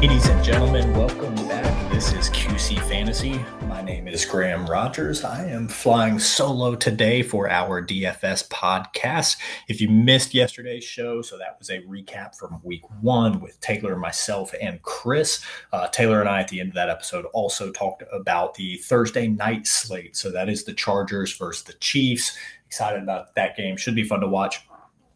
Ladies and gentlemen, welcome back. This is QC Fantasy. My name is Graham Rogers. I am flying solo today for our DFS podcast. If you missed yesterday's show, so that was a recap from week one with Taylor, myself, and Chris. Uh, Taylor and I, at the end of that episode, also talked about the Thursday night slate. So that is the Chargers versus the Chiefs. Excited about that game. Should be fun to watch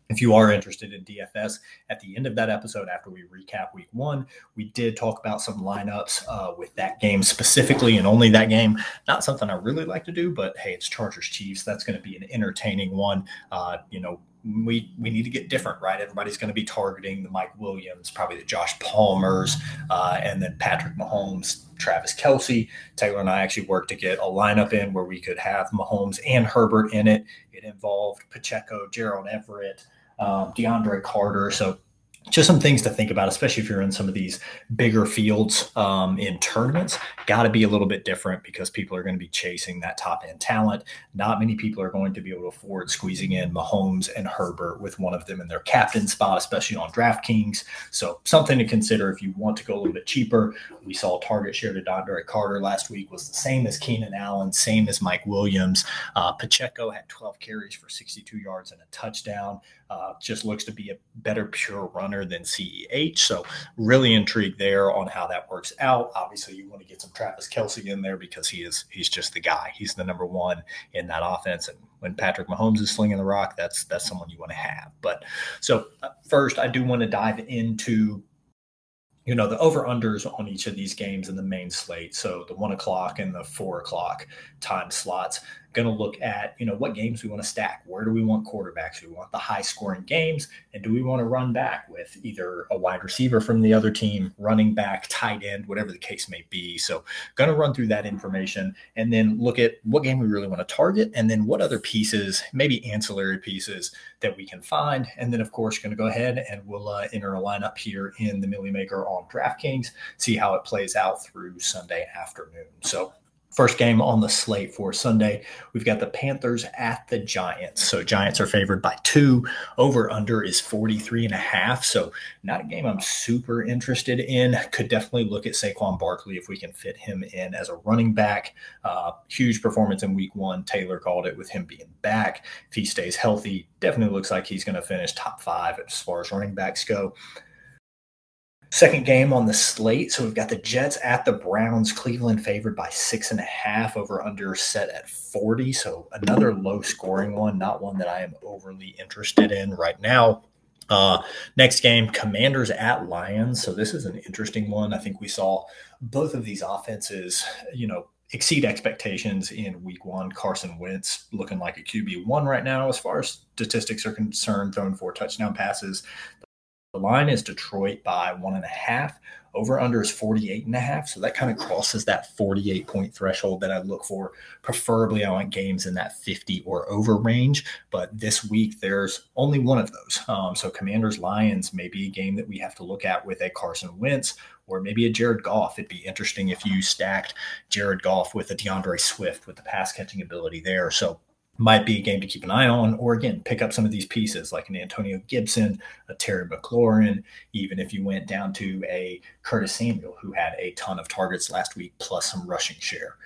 if you are interested in DFS, at the end of that episode, after we recap week one, we did talk about some lineups uh, with that game specifically and only that game. Not something I really like to do, but hey, it's Chargers Chiefs. That's going to be an entertaining one. Uh, you know, we we need to get different, right? Everybody's going to be targeting the Mike Williams, probably the Josh Palmers, uh, and then Patrick Mahomes, Travis Kelce. Taylor and I actually worked to get a lineup in where we could have Mahomes and Herbert in it. It involved Pacheco, Gerald Everett, um, DeAndre Carter. So just some things to think about, especially if you're in some of these bigger fields um, in tournaments. Got to be a little bit different because people are going to be chasing that top end talent. Not many people are going to be able to afford squeezing in Mahomes and Herbert with one of them in their captain spot, especially on DraftKings. So something to consider if you want to go a little bit cheaper. We saw target share to DeAndre Carter last week was the same as Keenan Allen, same as Mike Williams. Uh, Pacheco had 12 carries for 62 yards and a touchdown. Uh, just looks to be a better pure than CEH. So really intrigued there on how that works out. Obviously, you want to get some Travis Kelce in there because he is he's just the guy. He's the number one in that offense. And when Patrick Mahomes is slinging the rock, that's that's someone you want to have. But so uh, first, I do want to dive into you know the over unders on each of these games in the main slate so the one o'clock and the four o'clock time slots going to look at you know what games we want to stack. Where do we want quarterbacks? Do we want the high scoring games? And do we want to run back with either a wide receiver from the other team running back tight end whatever the case may be? So going to run through that information and then look at what game we really want to target and then what other pieces maybe ancillary pieces that we can find. And then of course going to go ahead and we'll uh, enter a lineup here in the millie maker on draftkings see how it plays out through sunday afternoon. So First game on the slate for Sunday, we've got the Panthers at the Giants. So Giants are favored by two. Over under is 43 and a half. So not a game I'm super interested in. Could definitely look at Saquon Barkley if we can fit him in as a running back. Uh, huge performance in week one. Taylor called it with him being back. If he stays healthy, definitely looks like he's going to finish top five as far as running backs go. Second game on the slate. So we've got the Jets at the Browns. Cleveland favored by six and a half over under set at 40. So another low scoring one, not one that I am overly interested in right now. Uh, next game, Commanders at Lions. So this is an interesting one. I think we saw both of these offenses, you know, exceed expectations in week one. Carson Wentz looking like a QB one right now, as far as statistics are concerned, throwing four touchdown passes. The line is Detroit by one and a half. Over under is 48 and a half. So that kind of crosses that 48 point threshold that I look for. Preferably, I want games in that 50 or over range. But this week, there's only one of those. Um, so Commanders Lions may be a game that we have to look at with a Carson Wentz or maybe a Jared Goff. It'd be interesting if you stacked Jared Goff with a D'Andre Swift with the pass catching ability there. So might be a game to keep an eye on, or again, pick up some of these pieces like an Antonio Gibson, a Terry McLaurin, even if you went down to a Curtis Samuel, who had a ton of targets last week, plus some rushing share.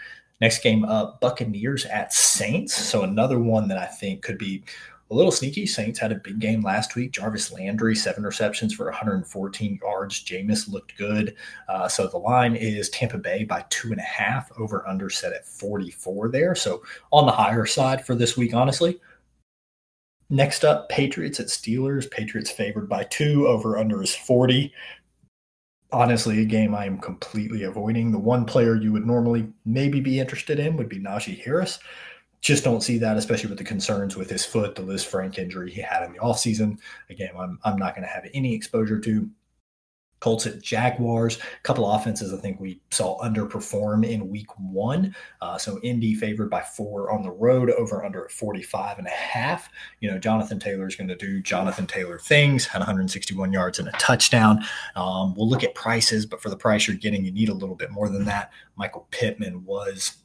Next game up, Buccaneers at Saints. So another one that I think could be a little sneaky. Saints had a big game last week. Jarvis Landry, seven receptions for 114 yards. Jameis looked good. Uh, so the line is Tampa Bay by two and a half, over under set at 44 there. So on the higher side for this week, honestly. Next up, Patriots at Steelers. Patriots favored by two, over under is 40 honestly a game I am completely avoiding. The one player you would normally maybe be interested in would be Najee Harris just don't see that, especially with the concerns with his foot, the Liz Lisfranc injury he had in the offseason. Again, I'm, I'm not going to have any exposure to. Colts at Jaguars, a couple offenses I think we saw underperform in week one. Uh, so Indy favored by four on the road, over under at 45 and a half. You know, Jonathan Taylor is going to do Jonathan Taylor things, had 161 yards and a touchdown. Um, we'll look at prices, but for the price you're getting, you need a little bit more than that. Michael Pittman was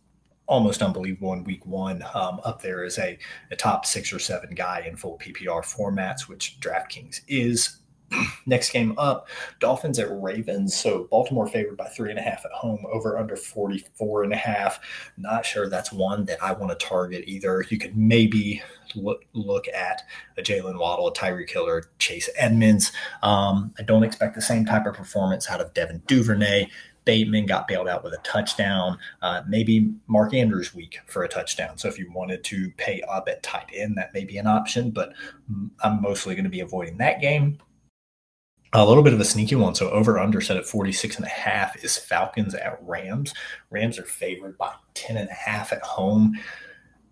almost unbelievable in week one. Um, up there as a, a top six or seven guy in full PPR formats, which DraftKings is Next game up, Dolphins at Ravens. So Baltimore favored by three and a half at home, over under 44 and a half. Not sure that's one that I want to target either. You could maybe look look at a Jaylen Waddle, a Tyreek Hill, Chase Edmonds. Um, I don't expect the same type of performance out of Devin Duvernay. Bateman got bailed out with a touchdown. Uh, maybe Mark Andrews week for a touchdown. So if you wanted to pay up at tight end, that may be an option. But I'm mostly going to be avoiding that game. A little bit of a sneaky one. So over under set at 46 and a half is Falcons at Rams. Rams are favored by 10 and a half at home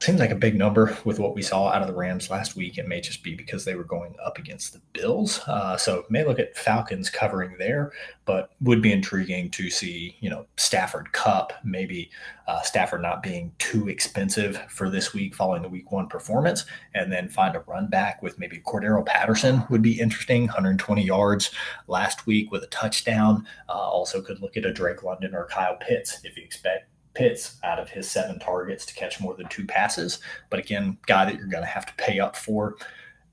seems like a big number with what we saw out of the Rams last week. It may just be because they were going up against the Bills. Uh, so may look at Falcons covering there, but would be intriguing to see, you know, Stafford Kupp maybe uh, Stafford not being too expensive for this week following the week one performance, and then find a run back with maybe Cordarrelle Patterson would be interesting. 120 yards last week with a touchdown. Uh, also could look at a Drake London or Kyle Pitts if you expect Pitts out of his seven targets to catch more than two passes. But again, guy that you're going to have to pay up for.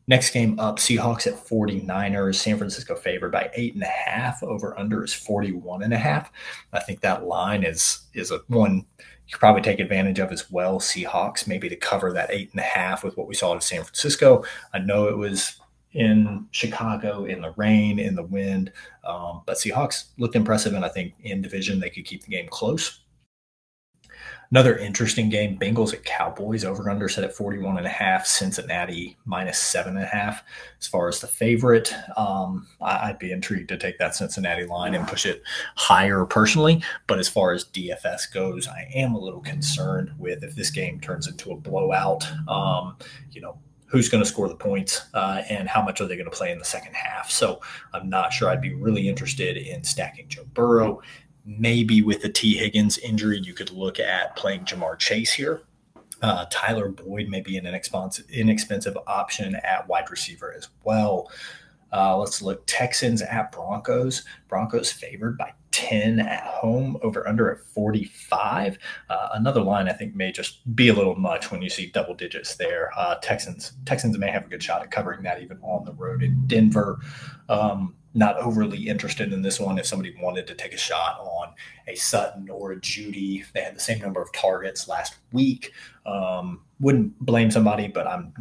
Next game up, Seahawks at 49ers. San Francisco favored by eight and a half. Over under is 41 and a half. I think that line is is a one you could probably take advantage of as well. Seahawks maybe to cover that eight and a half with what we saw in San Francisco. I know it was in Chicago in the rain, in the wind, um, but Seahawks looked impressive, and I think in division they could keep the game close. Another interesting game, Bengals at Cowboys, over under set at 41 and a half, Cincinnati minus seven and a half. As far as the favorite, um, I'd be intrigued to take that Cincinnati line and push it higher personally. But as far as DFS goes, I am a little concerned with if this game turns into a blowout. Um, you know, who's going to score the points uh, and how much are they going to play in the second half. So I'm not sure I'd be really interested in stacking Joe Burrow maybe with the Tee Higgins injury, you could look at playing Ja'Marr Chase here. Uh, Tyler Boyd may be an inexpensive, option at wide receiver as well. Uh, let's look Texans at Broncos. Broncos favored by 10 at home, over under at 45. Uh, another line I think may just be a little much when you see double digits there. Uh, Texans Texans may have a good shot at covering that even on the road in Denver. Um, not overly interested in this one. If somebody wanted to take a shot on a Sutton or a Jeudy, they had the same number of targets last week. Um, wouldn't blame somebody, but I'm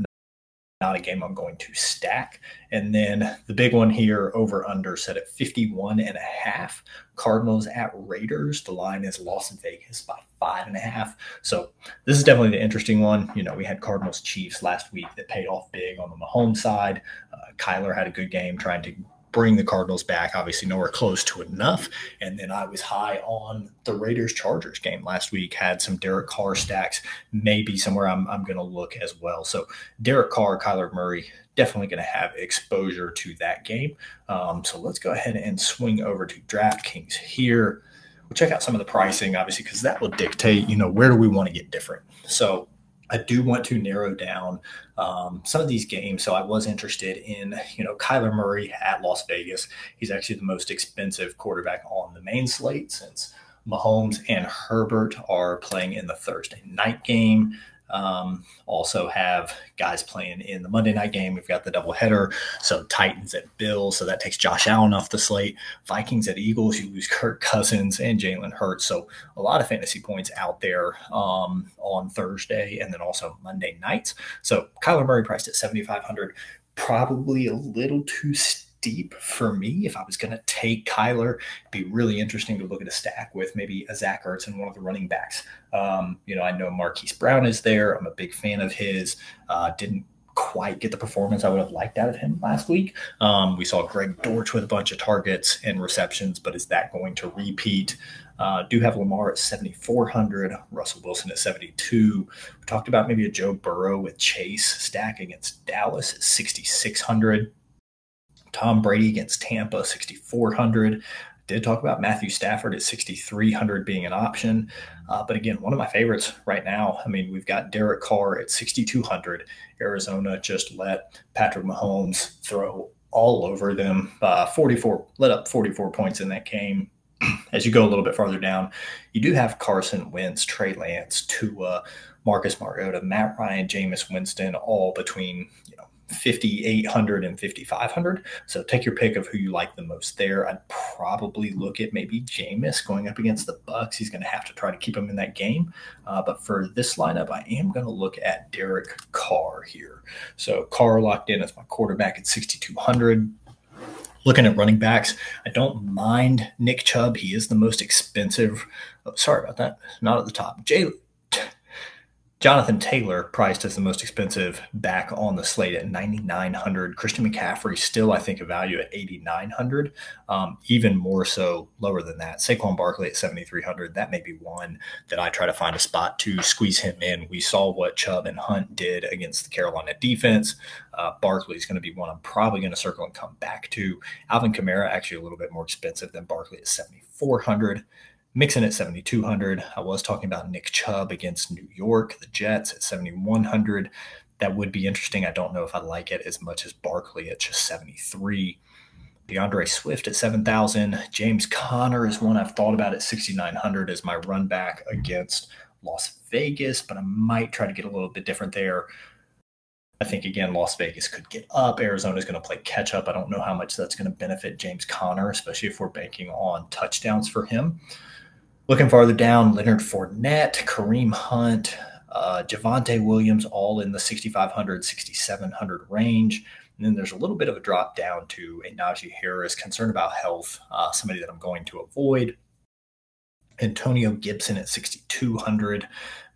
not a game I'm going to stack. And then the big one here, over under set at 51 and a half. Cardinals at Raiders. The line is Las Vegas by five and a half. So this is definitely the interesting one. You know, we had Cardinals Chiefs last week that paid off big on the Mahomes side. Uh, Kyler had a good game trying to bring the Cardinals back. Obviously, nowhere close to enough. And then I was high on the Raiders Chargers game last week, had some Derek Carr stacks, maybe somewhere I'm, I'm going to look as well. So, Derek Carr, Kyler Murray, definitely going to have exposure to that game. Um, so, let's go ahead and swing over to DraftKings here. We'll check out some of the pricing, obviously, because that will dictate, you know, where do we want to get different. So, I do want to narrow down um, some of these games. So I was interested in, you know, Kyler Murray at Las Vegas. He's actually the most expensive quarterback on the main slate since Mahomes and Herbert are playing in the Thursday night game. Um, also have guys playing in the Monday night game. We've got the doubleheader. So Titans at Bills. So that takes Josh Allen off the slate. Vikings at Eagles. You lose Kirk Cousins and Jalen Hurts. So a lot of fantasy points out there um, on Thursday and then also Monday nights. So Kyler Murray priced at 7,500. Probably a little too steep deep for me. If I was going to take Kyler, it'd be really interesting to look at a stack with maybe a Zach Ertz and one of the running backs. Um, you know, I know Marquise Brown is there. I'm a big fan of his. Uh, didn't quite get the performance I would have liked out of him last week. Um, we saw Greg Dortch with a bunch of targets and receptions, but is that going to repeat? Uh, do have Lamar at 7,400, Russell Wilson at 72. We talked about maybe a Joe Burrow with Chase stack against Dallas at 6,600. Tom Brady against Tampa, 6,400. Did talk about Matthew Stafford at 6,300 being an option. Uh, but again, one of my favorites right now. I mean, we've got Derek Carr at 6,200. Arizona just let Patrick Mahomes throw all over them. Uh, 44, let up 44 points in that game. As you go a little bit farther down, you do have Carson Wentz, Trey Lance, Tua, Marcus Mariota, Matt Ryan, Jameis Winston, all between 5,800 and 5,500. So take your pick of who you like the most there. I'd probably look at maybe Jameis going up against the Bucks. He's going to have to try to keep him in that game. Uh, but for this lineup, I am going to look at Derek Carr here. So Carr locked in as my quarterback at 6,200 looking at running backs, I don't mind Nick Chubb. He is the most expensive. Oh, sorry about that. Not at the top. Jay, Jonathan Taylor priced as the most expensive back on the slate at 9,900. Christian McCaffrey still, I think, a value at 8,900. Um, even more so lower than that. Saquon Barkley at 7,300. That may be one that I try to find a spot to squeeze him in. We saw what Chubb and Hunt did against the Carolina defense. Uh, Barkley is going to be one I'm probably going to circle and come back to. Alvin Kamara actually a little bit more expensive than Barkley at 7,400. Mixon at 7,200. I was talking about Nick Chubb against New York, the Jets at 7,100. That would be interesting. I don't know if I like it as much as Barkley at just 73. D'Andre Swift at 7,000. James Conner is one I've thought about at 6,900 as my run back against Las Vegas, but I might try to get a little bit different there. I think again, Las Vegas could get up. Arizona is going to play catch up. I don't know how much that's going to benefit James Conner, especially if we're banking on touchdowns for him. Looking farther down, Leonard Fournette, Kareem Hunt, uh, Javonte Williams, all in the 6,500, 6,700 range. And then there's a little bit of a drop down to a Najee Harris, concerned about health, uh, somebody that I'm going to avoid. Antonio Gibson at 6,200,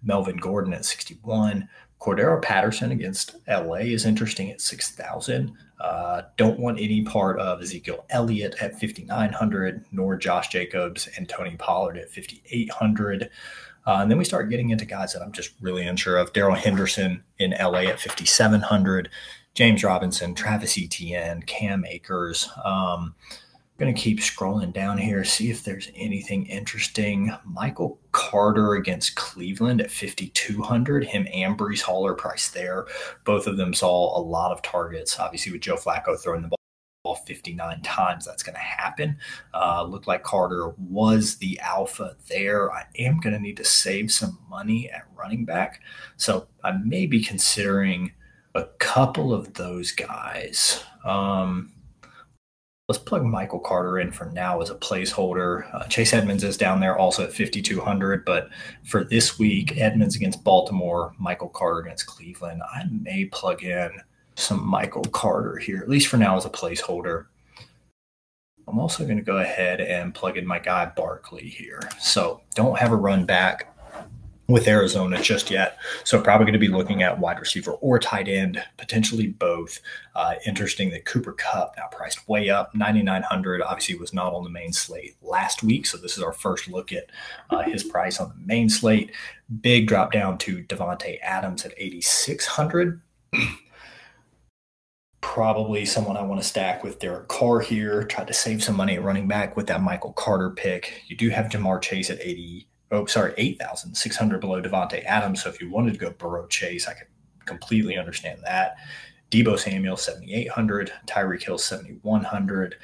Melvin Gordon at 61, Cordarrelle Patterson against LA is interesting at 6,000. Uh, don't want any part of Ezekiel Elliott at 5,900, nor Josh Jacobs and Tony Pollard at 5,800. Uh, and then we start getting into guys that I'm just really unsure of. Darrell Henderson in LA at 5,700, James Robinson, Travis Etienne, Cam Akers. Um, going to keep scrolling down here, see if there's anything interesting. Michael Carter against Cleveland at 5,200. Him and Breece Hall priced there. Both of them saw a lot of targets. Obviously, with Joe Flacco throwing the ball 59 times, that's going to happen. Uh, looked like Carter was the alpha there. I am going to need to save some money at running back. So I may be considering a couple of those guys. Um, Let's plug Michael Carter in for now as a placeholder. Uh, Chase Edmonds is down there also at 5,200. But for this week, Edmonds against Baltimore, Michael Carter against Cleveland, I may plug in some Michael Carter here, at least for now as a placeholder. I'm also going to go ahead and plug in my guy Barkley here. So don't have a run back with Arizona just yet. So probably going to be looking at wide receiver or tight end, potentially both. Uh, interesting that Cooper Kupp now priced way up, 9,900. Obviously was not on the main slate last week. So this is our first look at uh, his price on the main slate. Big drop down to Davante Adams at 8,600. Probably someone I want to stack with Derek Carr here. Tried to save some money at running back with that Michael Carter pick. You do have Ja'Marr Chase at 80, oh, sorry, 8,600 below Davante Adams. So if you wanted to go Burrow Chase, I could completely understand that. Deebo Samuel, 7,800. Tyreek Hill, 7,100.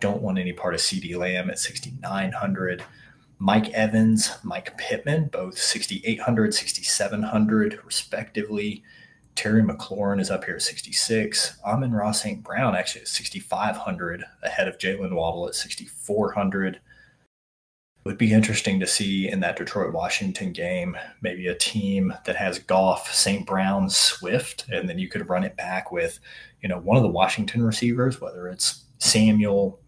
Don't want any part of CeeDee Lamb at 6,900. Mike Evans, Mike Pittman, both 6,800, 6,700, respectively. Terry McLaurin is up here at 66. Amon-Ra St. Brown actually at 6,500, ahead of Jaylen Waddle at 6,400 would be interesting to see in that Detroit Washington game, maybe a team that has Goff, St. Brown, Swift, and then you could run it back with, you know, one of the Washington receivers, whether it's Samuel,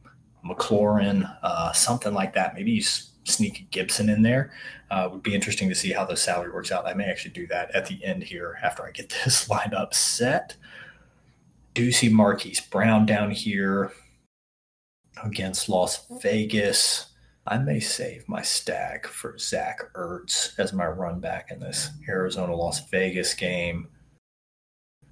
McLaurin, uh, something like that. Maybe you sneak Gibson in there. Uh, would be interesting to see how the salary works out. I may actually do that at the end here after I get this lineup set. Do see Marquise Brown down here against Las Vegas. I may save my stack for Zach Ertz as my run back in this Arizona Las Vegas game,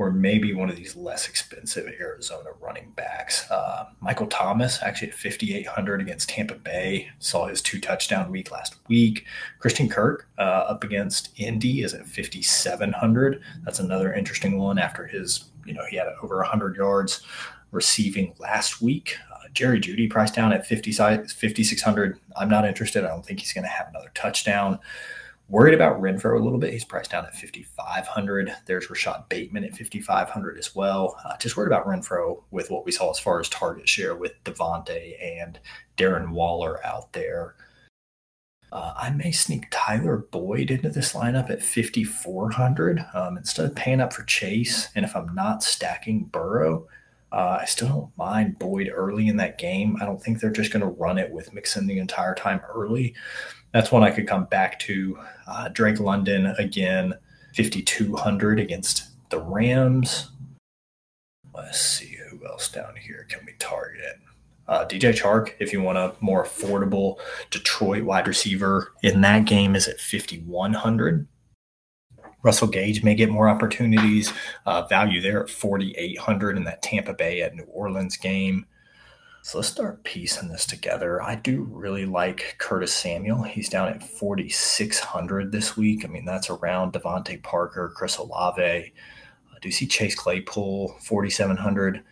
or maybe one of these less expensive Arizona running backs. Uh, Michael Thomas, actually at 5,800 against Tampa Bay, saw his two touchdown week last week. Christian Kirk uh, up against Indy is at 5,700. That's another interesting one after his, you know, he had over 100 yards receiving last week. Jerry Jeudy priced down at 50, 5,600. I'm not interested. I don't think he's going to have another touchdown. Worried about Renfrow a little bit. He's priced down at 5,500. There's Rashod Bateman at 5,500 as well. Uh, just worried about Renfrow with what we saw as far as target share with Davante and Darren Waller out there. Uh, I may sneak Tyler Boyd into this lineup at 5,400 um, instead of paying up for Chase. And if I'm not stacking Burrow, uh, I still don't mind Boyd early in that game. I don't think they're just going to run it with Mixon the entire time early that's one I could come back to. Uh, Drake London again, 5,200 against the Rams. Let's see who else down here can we target. Uh, DJ Chark, if you want a more affordable Detroit wide receiver in that game, is at 5,100. Russell Gage may get more opportunities. Uh, value there at 4,800 in that Tampa Bay at New Orleans game. So let's start piecing this together. I do really like Curtis Samuel. He's down at 4,600 this week. I mean, that's around DeVante Parker, Chris Olave. I do see Chase Claypool, 4,700.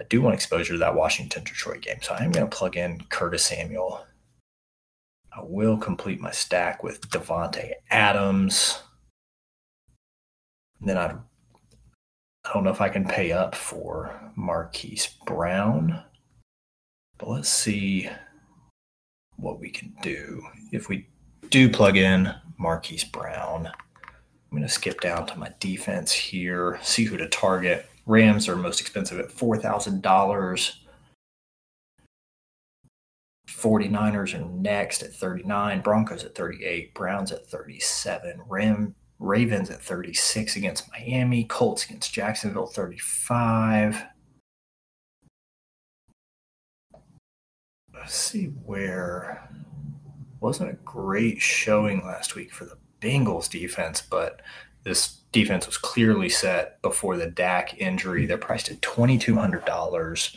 I do want exposure to that Washington Detroit game. So I am going to plug in Curtis Samuel. I will complete my stack with Davante Adams. And then I I don't know if I can pay up for Marquise Brown, but let's see what we can do. If we do plug in Marquise Brown, I'm going to skip down to my defense here, see who to target. Rams are most expensive at $4,000. 49ers are next at 39, Broncos at 38, Browns at 37, Ram Ravens at 36 against Miami, Colts against Jacksonville 35. Let's see where wasn't a great showing last week for the Bengals defense, but this defense was clearly set before the Dak injury. They're priced at $2,200.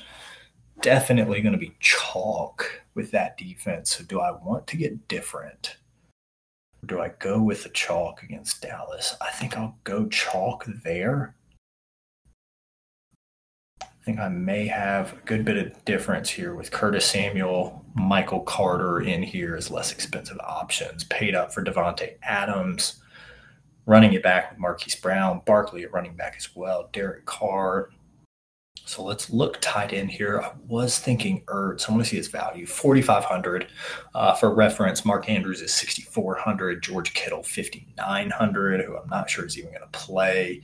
Definitely going to be chalk with that defense. So, do I want to get different? Do I go with the chalk against Dallas? I think I'll go chalk there. I think I may have a good bit of difference here with Curtis Samuel, Michael Carter in here as less expensive options. Paid up for Davante Adams, running it back with Marquise Brown, Barkley at running back as well, Derek Carr, so let's look tight in here. I was thinking Ertz. I want to see his value 4,500. Uh, for reference, Mark Andrews is 6,400. George Kittle, 5,900, who I'm not sure is even going to play.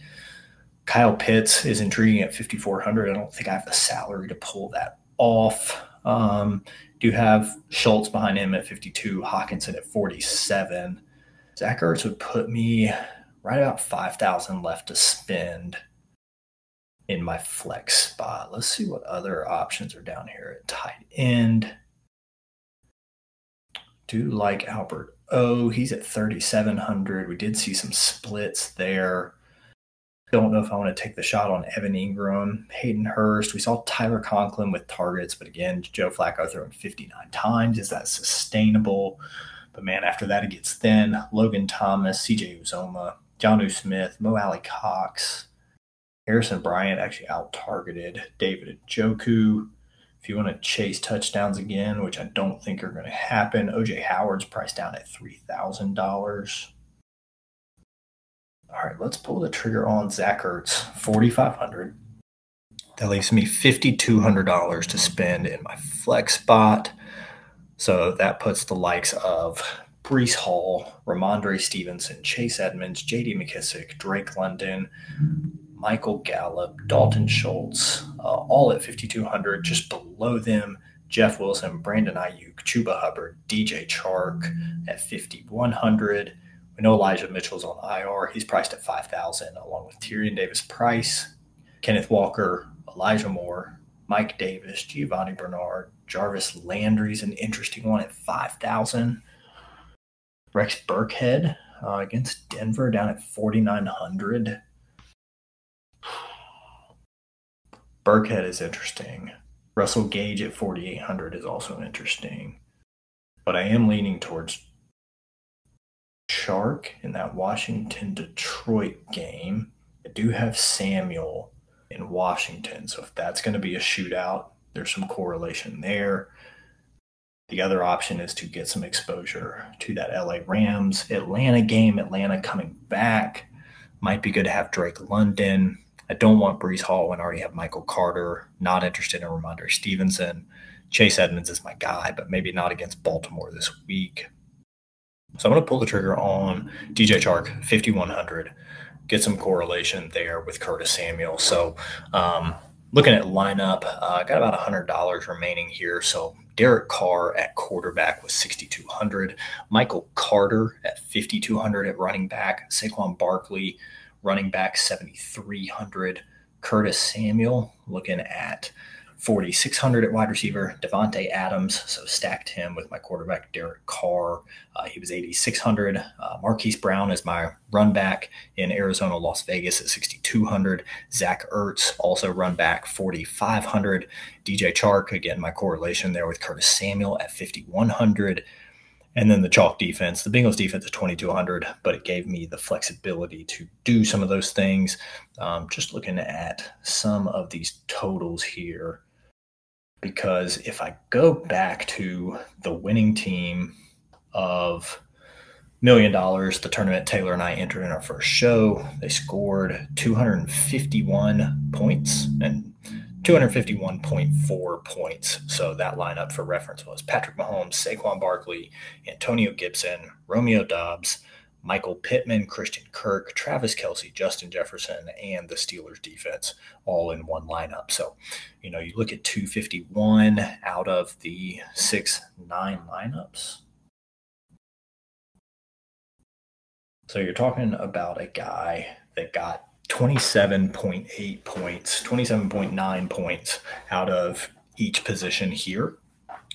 Kyle Pitts is intriguing at 5,400. I don't think I have the salary to pull that off. Um, do have Schultz behind him at 52, Hockenson at 47. Zach Ertz would put me right about 5,000 left to spend in my flex spot. Let's see what other options are down here at tight end. Do like Albert O. He's at 3,700. We did see some splits there. Don't know if I want to take the shot on Evan Engram, Hayden Hurst. We saw Tyler Conklin with targets, but again, Joe Flacco throwing 59 times. Is that sustainable? But man, after that, it gets thin. Logan Thomas, CJ Uzomah, Jonnu Smith, Mo Alie-Cox, Harrison Bryant actually out targeted David Njoku. If you want to chase touchdowns again, which I don't think are going to happen, OJ Howard's priced down at $3,000. All right, let's pull the trigger on Zach Ertz, 4500 That leaves me $5,200 to spend in my flex spot. So that puts the likes of Breece Hall, Rhamondre Stevenson, Chase Edmonds, JD McKissic, Drake London, Michael Gallup, Dalton Schultz, uh, all at 5,200. Just below them, Jeff Wilson, Brandon Aiyuk, Chuba Hubbard, DJ Chark at 5,100. We know Elijah Mitchell's on IR. He's priced at 5,000, along with Tyrion Davis Price, Kenneth Walker, Elijah Moore, Mike Davis, Giovani Bernard, Jarvis Landry's an interesting one at 5,000. Rex Burkhead uh, against Denver down at 4,900. Burkhead is interesting. Russell Gage at 4,800 is also interesting. But I am leaning towards Chark in that Washington Detroit game. I do have Samuel in Washington. So if that's going to be a shootout, there's some correlation there. The other option is to get some exposure to that LA Rams Atlanta game. Atlanta coming back. Might be good to have Drake London. I don't want Breece Hall and I already have Michael Carter. Not interested in Rhamondre Stevenson. Chase Edmonds is my guy, but maybe not against Baltimore this week. So I'm going to pull the trigger on DJ Chark 5100, get some correlation there with Curtis Samuel. So um, looking at lineup, uh, got about $100 remaining here. So Derek Carr at quarterback was 6,200. Michael Carter at 5,200 at running back. Saquon Barkley, running back 7,300. Curtis Samuel looking at 4,600 at wide receiver. Davante Adams, so stacked him with my quarterback Derek Carr. Uh, he was 8,600. Uh, Marquise Brown is my run back in Arizona, Las Vegas at 6,200. Zach Ertz, also run back 4,500. DJ Chark, again, my correlation there with Curtis Samuel at 5,100. And then the chalk defense, the Bengals defense is 2,200, but it gave me the flexibility to do some of those things. Um, just looking at some of these totals here because if I go back to the winning team of million dollars, the tournament Taylor and I entered in our first show, they scored 251 points and 251.4 points. So that lineup for reference was Patrick Mahomes, Saquon Barkley, Antonio Gibson, Romeo Doubs, Michael Pittman, Christian Kirk, Travis Kelce, Justin Jefferson, and the Steelers defense all in one lineup. So, you know, you look at 251 out of the six, nine lineups. So you're talking about a guy that got 27.8 points, 27.9 points out of each position here.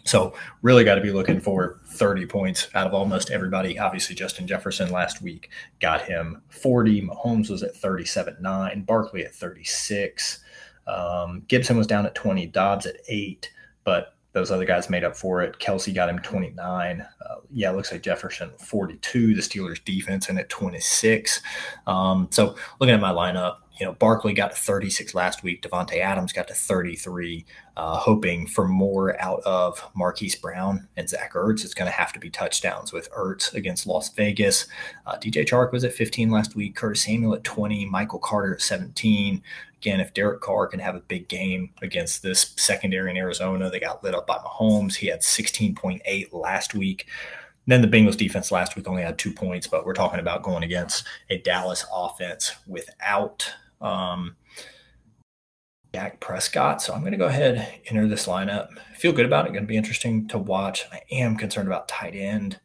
So really got to be looking for 30 points out of almost everybody. Obviously, Justin Jefferson last week got him 40. Mahomes was at 37.9. Barkley at 36. Um, Gibson was down at 20. Doubs at eight. But those other guys made up for it. Kelce got him 29. Uh, yeah, it looks like Jefferson 42. The Steelers defense in at 26. Um, so looking at my lineup, you know, Barkley got to 36 last week. Davante Adams got to 33. Uh, hoping for more out of Marquise Brown and Zach Ertz. It's going to have to be touchdowns with Ertz against Las Vegas. Uh, DJ Chark was at 15 last week. Curtis Samuel at 20. Michael Carter at 17 again, if Derek Carr can have a big game against this secondary in Arizona, they got lit up by Mahomes. He had 16.8 last week. Then the Bengals defense last week only had two points, but we're talking about going against a Dallas offense without um, Dak Prescott. So I'm going to go ahead and enter this lineup. Feel good about it. Going to be interesting to watch. I am concerned about tight end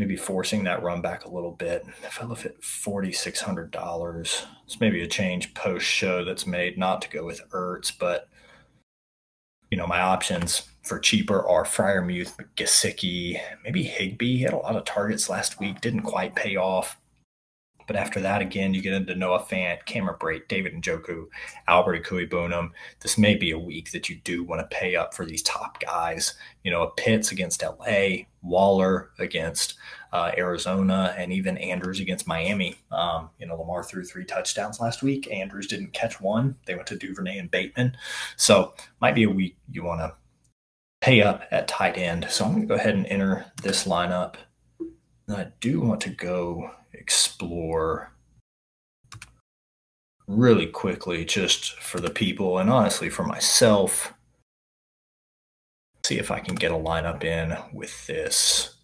maybe forcing that run back a little bit. If I look at forty six hundred dollars, it's maybe a change post show that's made not to go with Ertz, but you know my options for cheaper are Freiermuth, Gesicki, maybe Higbee. He had a lot of targets last week, didn't quite pay off. But after that, again, you get into Noah Fant, Cameron Brate, David Njoku, Albert Okwuegbunam. This may be a week that you do want to pay up for these top guys. You know, Pitts against LA, Waller against uh, Arizona, and even Andrews against Miami. Um, you know, Lamar threw three touchdowns last week. Andrews didn't catch one. They went to Duvernay and Bateman. So might be a week you want to pay up at tight end. So I'm going to go ahead and enter this lineup. And I do want to go explore really quickly just for the people and honestly for myself see if I can get a lineup in with this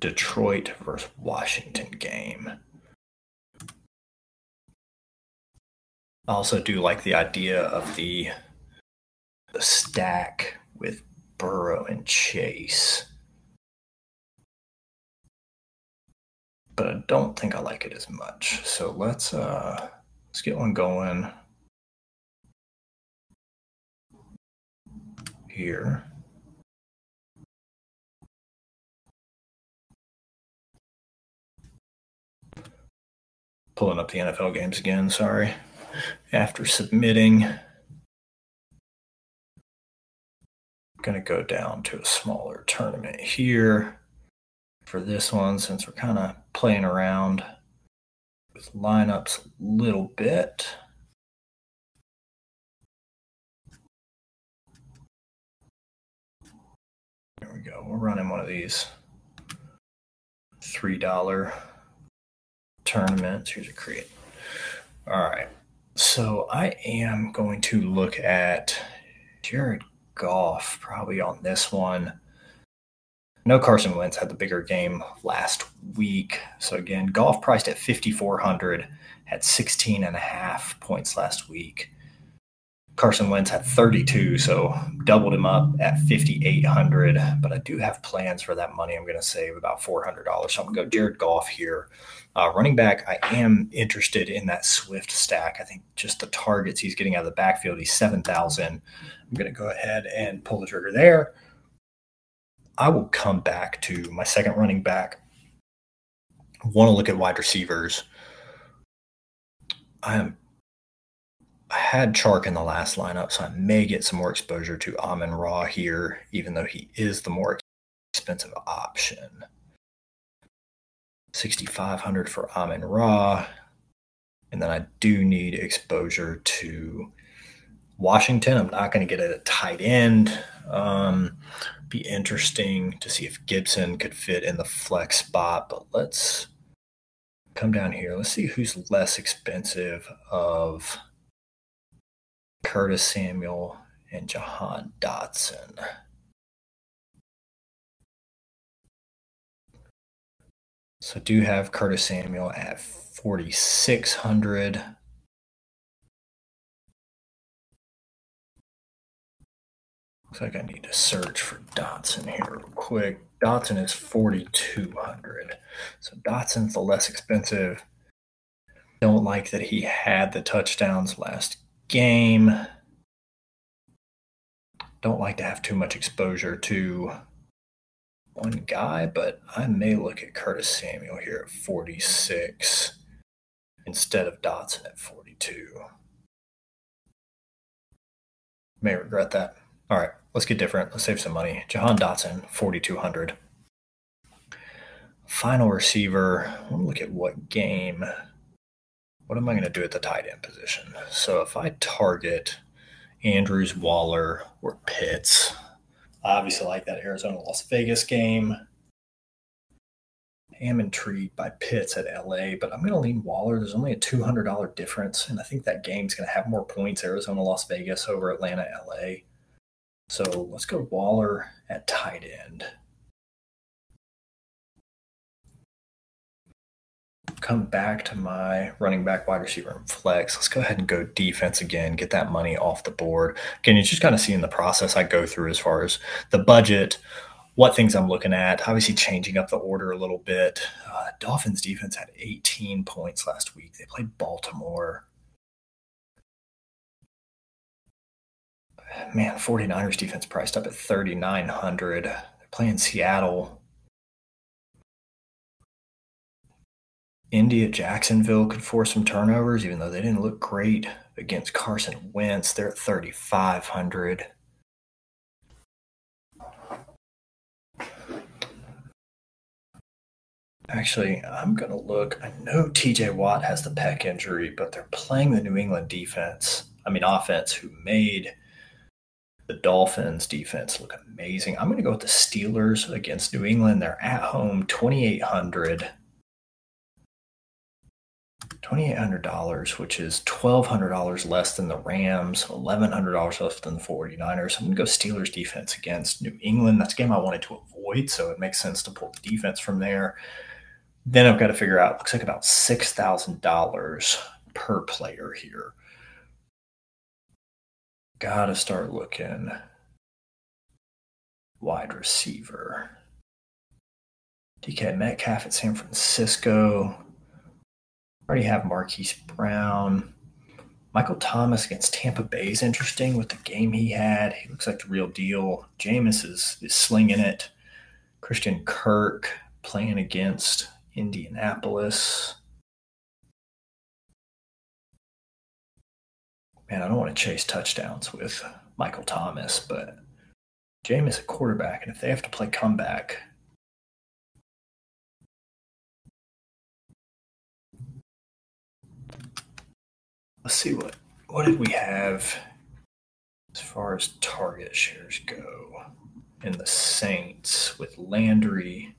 Detroit versus Washington game. I also do like the idea of the the stack with Burrow and Chase. But I don't think I like it as much. So let's uh let's get one going here. Pulling up the NFL games again, sorry. After submitting, I'm going to go down to a smaller tournament here for this one since we're kind of playing around with lineups a little bit. There we go. We're running one of these $3 tournaments. Here's a create. All right. So I am going to look at Jared Goff probably on this one. No Carson Wentz had the bigger game last week. So again, Goff priced at 5,400, had 16 and a half points last week. Carson Wentz had 32, so doubled him up at 5,800. But I do have plans for that money. I'm going to save about $400. So I'm going to go Jared Goff here. Uh, running back, I am interested in that Swift stack. I think just the targets he's getting out of the backfield, he's 7,000. I'm going to go ahead and pull the trigger there. I will come back to my second running back. Want to look at wide receivers. I am I had Chark in the last lineup, so I may get some more exposure to Amon Ra here, even though he is the more expensive option. 6500 for Amon Ra. And then I do need exposure to Washington. I'm not going to get at tight end. Um, be interesting to see if Gibson could fit in the flex spot, but let's come down here. Let's see who's less expensive of Curtis Samuel and Jahan Dotson. So do have Curtis Samuel at 4,600. Looks like I need to search for Dotson here real quick. Dotson is 4,200. So Dotson's the less expensive. Don't like that he had the touchdowns last game. Don't like to have too much exposure to one guy, but I may look at Curtis Samuel here at 46 instead of Dotson at 42. May regret that. All right, let's get different. Let's save some money. Jahan Dotson, 4,200. Final receiver. Want to look at what game. What am I going to do at the tight end position? So if I target Andrews, Waller, or Pitts, I obviously like that Arizona Las Vegas game. I am intrigued by Pitts at LA, but I'm going to lean Waller. There's only a $200 difference, and I think that game's going to have more points Arizona Las Vegas over Atlanta LA. So let's go Waller at tight end. come back to my running back, wide receiver, and flex. Let's go ahead and go defense again, get that money off the board. Again, you just kind of seeing the process I go through as far as the budget, what things I'm looking at, obviously changing up the order a little bit. Uh, Dolphins defense had 18 points last week. They played Baltimore. Man, 49ers defense priced up at 3,900. They're playing Seattle. India Jacksonville could force some turnovers, even though they didn't look great against Carson Wentz. They're at 3,500. Actually, I'm going to look. I know TJ Watt has the pec injury, but they're playing the New England defense. I mean, offense, who made the Dolphins defense look amazing. I'm going to go with the Steelers against New England. They're at home, 2,800. $2,800, which is $1,200 less than the Rams, $1,100 less than the 49ers. I'm going to go Steelers defense against New England. That's a game I wanted to avoid, so it makes sense to pull the defense from there. Then I've got to figure out, looks like about $6,000 per player here. Got to start looking wide receiver. DK Metcalf at San Francisco. Already have Marquise Brown. Michael Thomas against Tampa Bay is interesting with the game he had. He looks like the real deal. Jameis is, is slinging it. Christian Kirk playing against Indianapolis. Man, I don't want to chase touchdowns with Michael Thomas, but Jameis a quarterback, and if they have to play comeback, let's see what what did we have as far as target shares go. in the Saints with Landry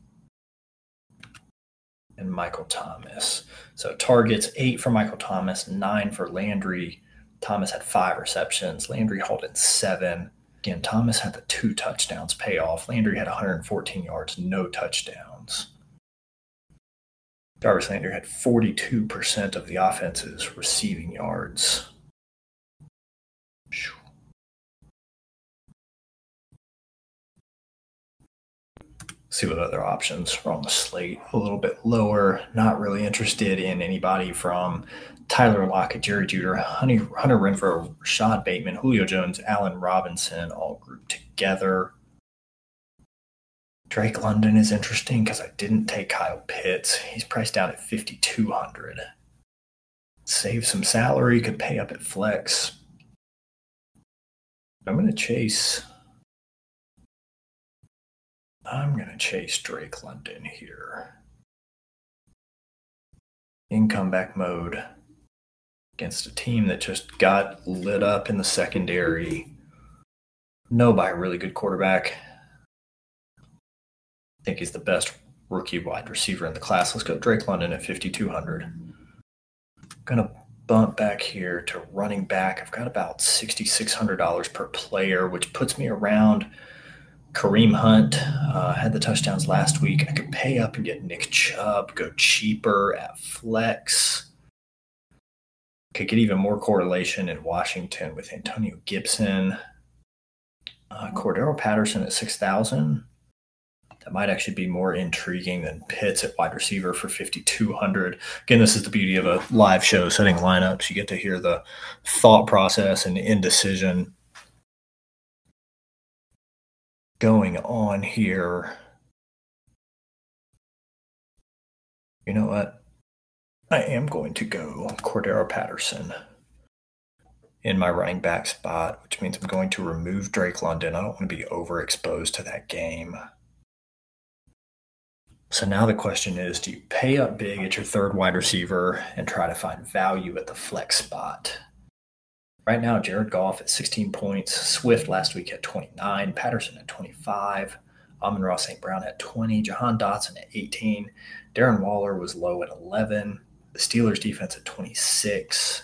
and Michael Thomas. So targets eight for Michael Thomas, nine for Landry. Thomas had five receptions. Landry hauled in seven. Again, Thomas had the two touchdowns pay off. Landry had 114 yards, no touchdowns. Jarvis Landry had 42% of the offense's receiving yards. see what other options are on the slate. A little bit lower. Not really interested in anybody from Tyler Lockett, Jerry Jeudy, Hunter, Hunter Renfrow, Rashod Bateman, Julio Jones, Allen Robinson, all grouped together. Drake London is interesting because I didn't take Kyle Pitts. He's priced down at 5200 Save some salary, could pay up at flex. I'm going to chase I'm going to chase Drake London here. In comeback mode against a team that just got lit up in the secondary. No, by a really good quarterback. I think he's the best rookie wide receiver in the class. Let's go Drake London at 5,200. Gonna bump back here to running back. I've got about $6,600 per player, which puts me around Kareem Hunt uh, had the touchdowns last week. I could pay up and get Nick Chubb, go cheaper at flex. Could get even more correlation in Washington with Antonio Gibson. Uh, Cordarrelle Patterson at 6,000. That might actually be more intriguing than Pitts at wide receiver for 5,200. Again, this is the beauty of a live show setting lineups. You get to hear the thought process and indecision going on here. You know what? I am going to go Cordarrelle Patterson in my running back spot, which means I'm going to remove Drake London. I don't want to be overexposed to that game. So now the question is do you pay up big at your third wide receiver and try to find value at the flex spot? Right now, Jared Goff at 16 points, Swift last week at 29, Patterson at 25, Amon-Ra St. Brown at 20, Jahan Dotson at 18, Darren Waller was low at 11, the Steelers defense at 26.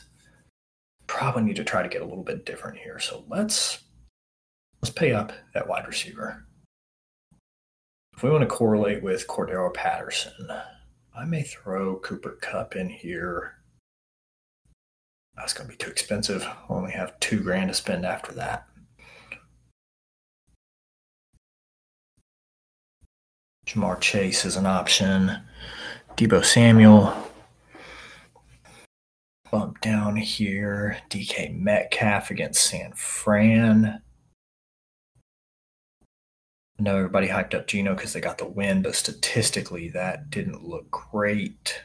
Probably need to try to get a little bit different here. So let's let's pay up at wide receiver. If we want to correlate with Cordarrelle Patterson, I may throw Cooper Kupp in here that's going to be too expensive. I'll only have two grand to spend after that. Ja'Marr Chase is an option. Deebo Samuel. Bump down here. DK Metcalf against San Fran. I know everybody hyped up Geno because they got the win, but statistically, that didn't look great.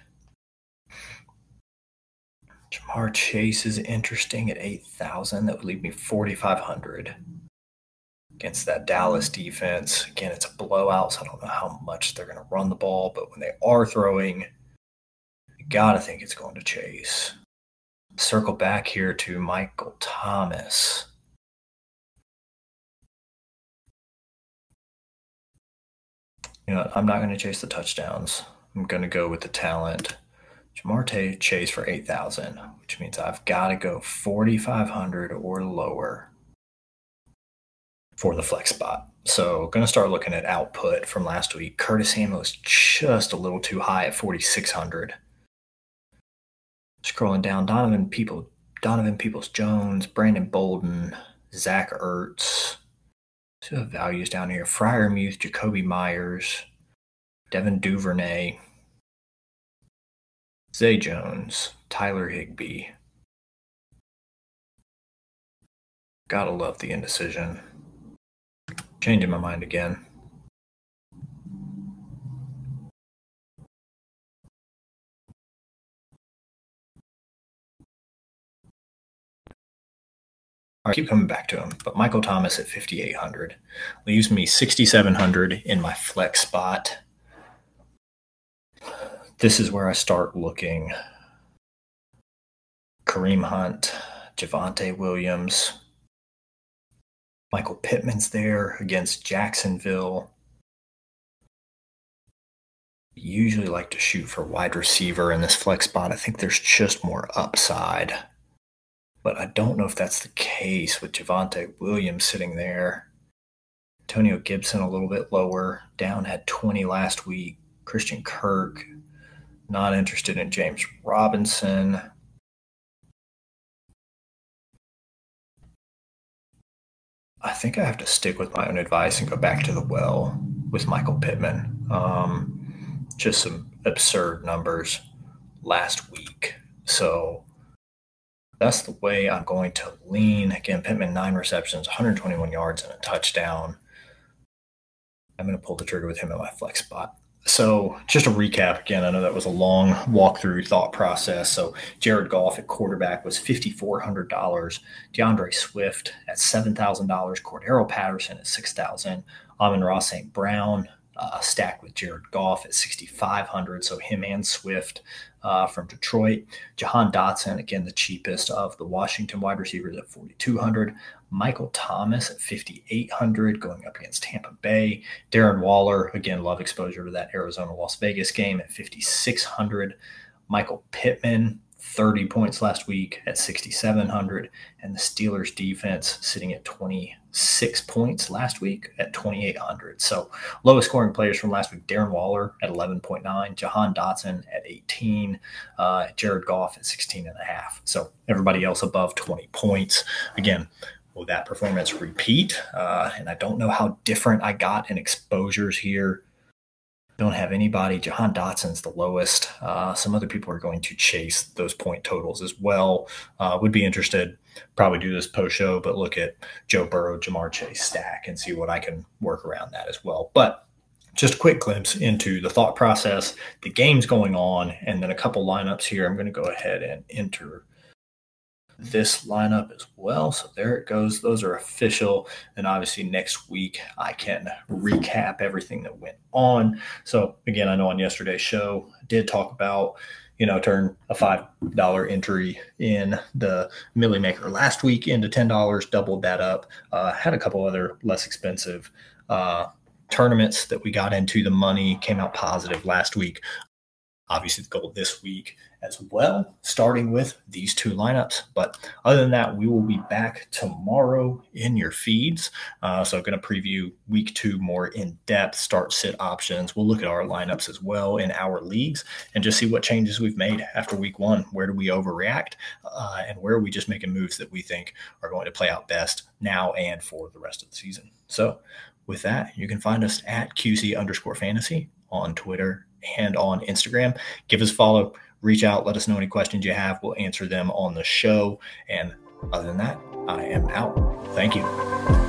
Ja'Marr Chase is interesting at 8,000. That would leave me 4,500 against that Dallas defense. Again, it's a blowout, so I don't know how much they're going to run the ball, but when they are throwing, you got to think it's going to Chase. Circle back here to Michael Thomas. You know, I'm not going to chase the touchdowns. I'm going to go with the talent. Ja'Marr Chase for 8,000, which means I've got to go 4,500 or lower for the flex spot. So going to start looking at output from last week. Curtis Samuel is just a little too high at 4,600. Scrolling down, Donovan People, Donovan Peoples Jones, Brandon Bolden, Zach Ertz. So values down here. Freiermuth, Jakobi Myers, Devin Duvernay. Zay Jones, Tyler Higbee. Gotta love the indecision. Changing my mind again. I keep coming back to him, but Michael Thomas at 5,800 leaves me 6,700 in my flex spot this is where I start looking. Kareem Hunt, Javonte Williams. Michael Pittman's there against Jacksonville. Usually like to shoot for wide receiver in this flex spot. I think there's just more upside. But I don't know if that's the case with Javonte Williams sitting there. Antonio Gibson a little bit lower, down had 20 last week. Christian Kirk, not interested in James Robinson. I think I have to stick with my own advice and go back to the well with Michael Pittman. Um, just some absurd numbers last week. So that's the way I'm going to lean. Again, Pittman, nine receptions, 121 yards, and a touchdown. I'm going to pull the trigger with him at my flex spot. So, just a recap again, I know that was a long walkthrough thought process. So, Jared Goff at quarterback was $5,400. D'Andre Swift at $7,000. Cordarrelle Patterson at $6,000. Amon-Ra St. Brown uh, stacked with Jared Goff at 6,500. So, him and Swift uh, from Detroit. Jahan Dotson, again, the cheapest of the Washington wide receivers at 4,200. Michael Thomas at 5,800 going up against Tampa Bay. Darren Waller, again, love exposure to that Arizona Las Vegas game at 5,600. Michael Pittman 30 points last week at 6,700, and the Steelers defense sitting at 26 points last week at 2,800. So, lowest scoring players from last week Darren Waller at 11.9, Jahan Dotson at 18, uh, Jared Goff at 16 and a half. So, everybody else above 20 points. Again, will that performance repeat? Uh, and I don't know how different I got in exposures here don't have anybody. Jahan Dotson's the lowest. Uh, some other people are going to chase those point totals as well. Uh, would be interested, probably do this post show, but look at Joe Burrow, Ja'Marr Chase stack and see what I can work around that as well. But just a quick glimpse into the thought process, the games going on, and then a couple lineups here. I'm going to go ahead and enter this lineup as well. So there it goes. Those are official. And obviously, next week I can recap everything that went on. So, again, I know on yesterday's show, I did talk about, you know, turn a $5 entry in the Millie Maker last week into $10, doubled that up. Uh, had a couple other less expensive uh, tournaments that we got into. The money came out positive last week obviously the goal this week as well, starting with these two lineups. But other than that, we will be back tomorrow in your feeds. Uh, so going to preview week two more in depth, start sit options. We'll look at our lineups as well in our leagues and just see what changes we've made after week one. Where do we overreact? Uh, and where are we just making moves that we think are going to play out best now and for the rest of the season? So with that, you can find us at QC underscore fantasy on Twitter and on Instagram. Give us a follow, reach out, let us know any questions you have. We'll answer them on the show. And other than that, I am out. Thank you.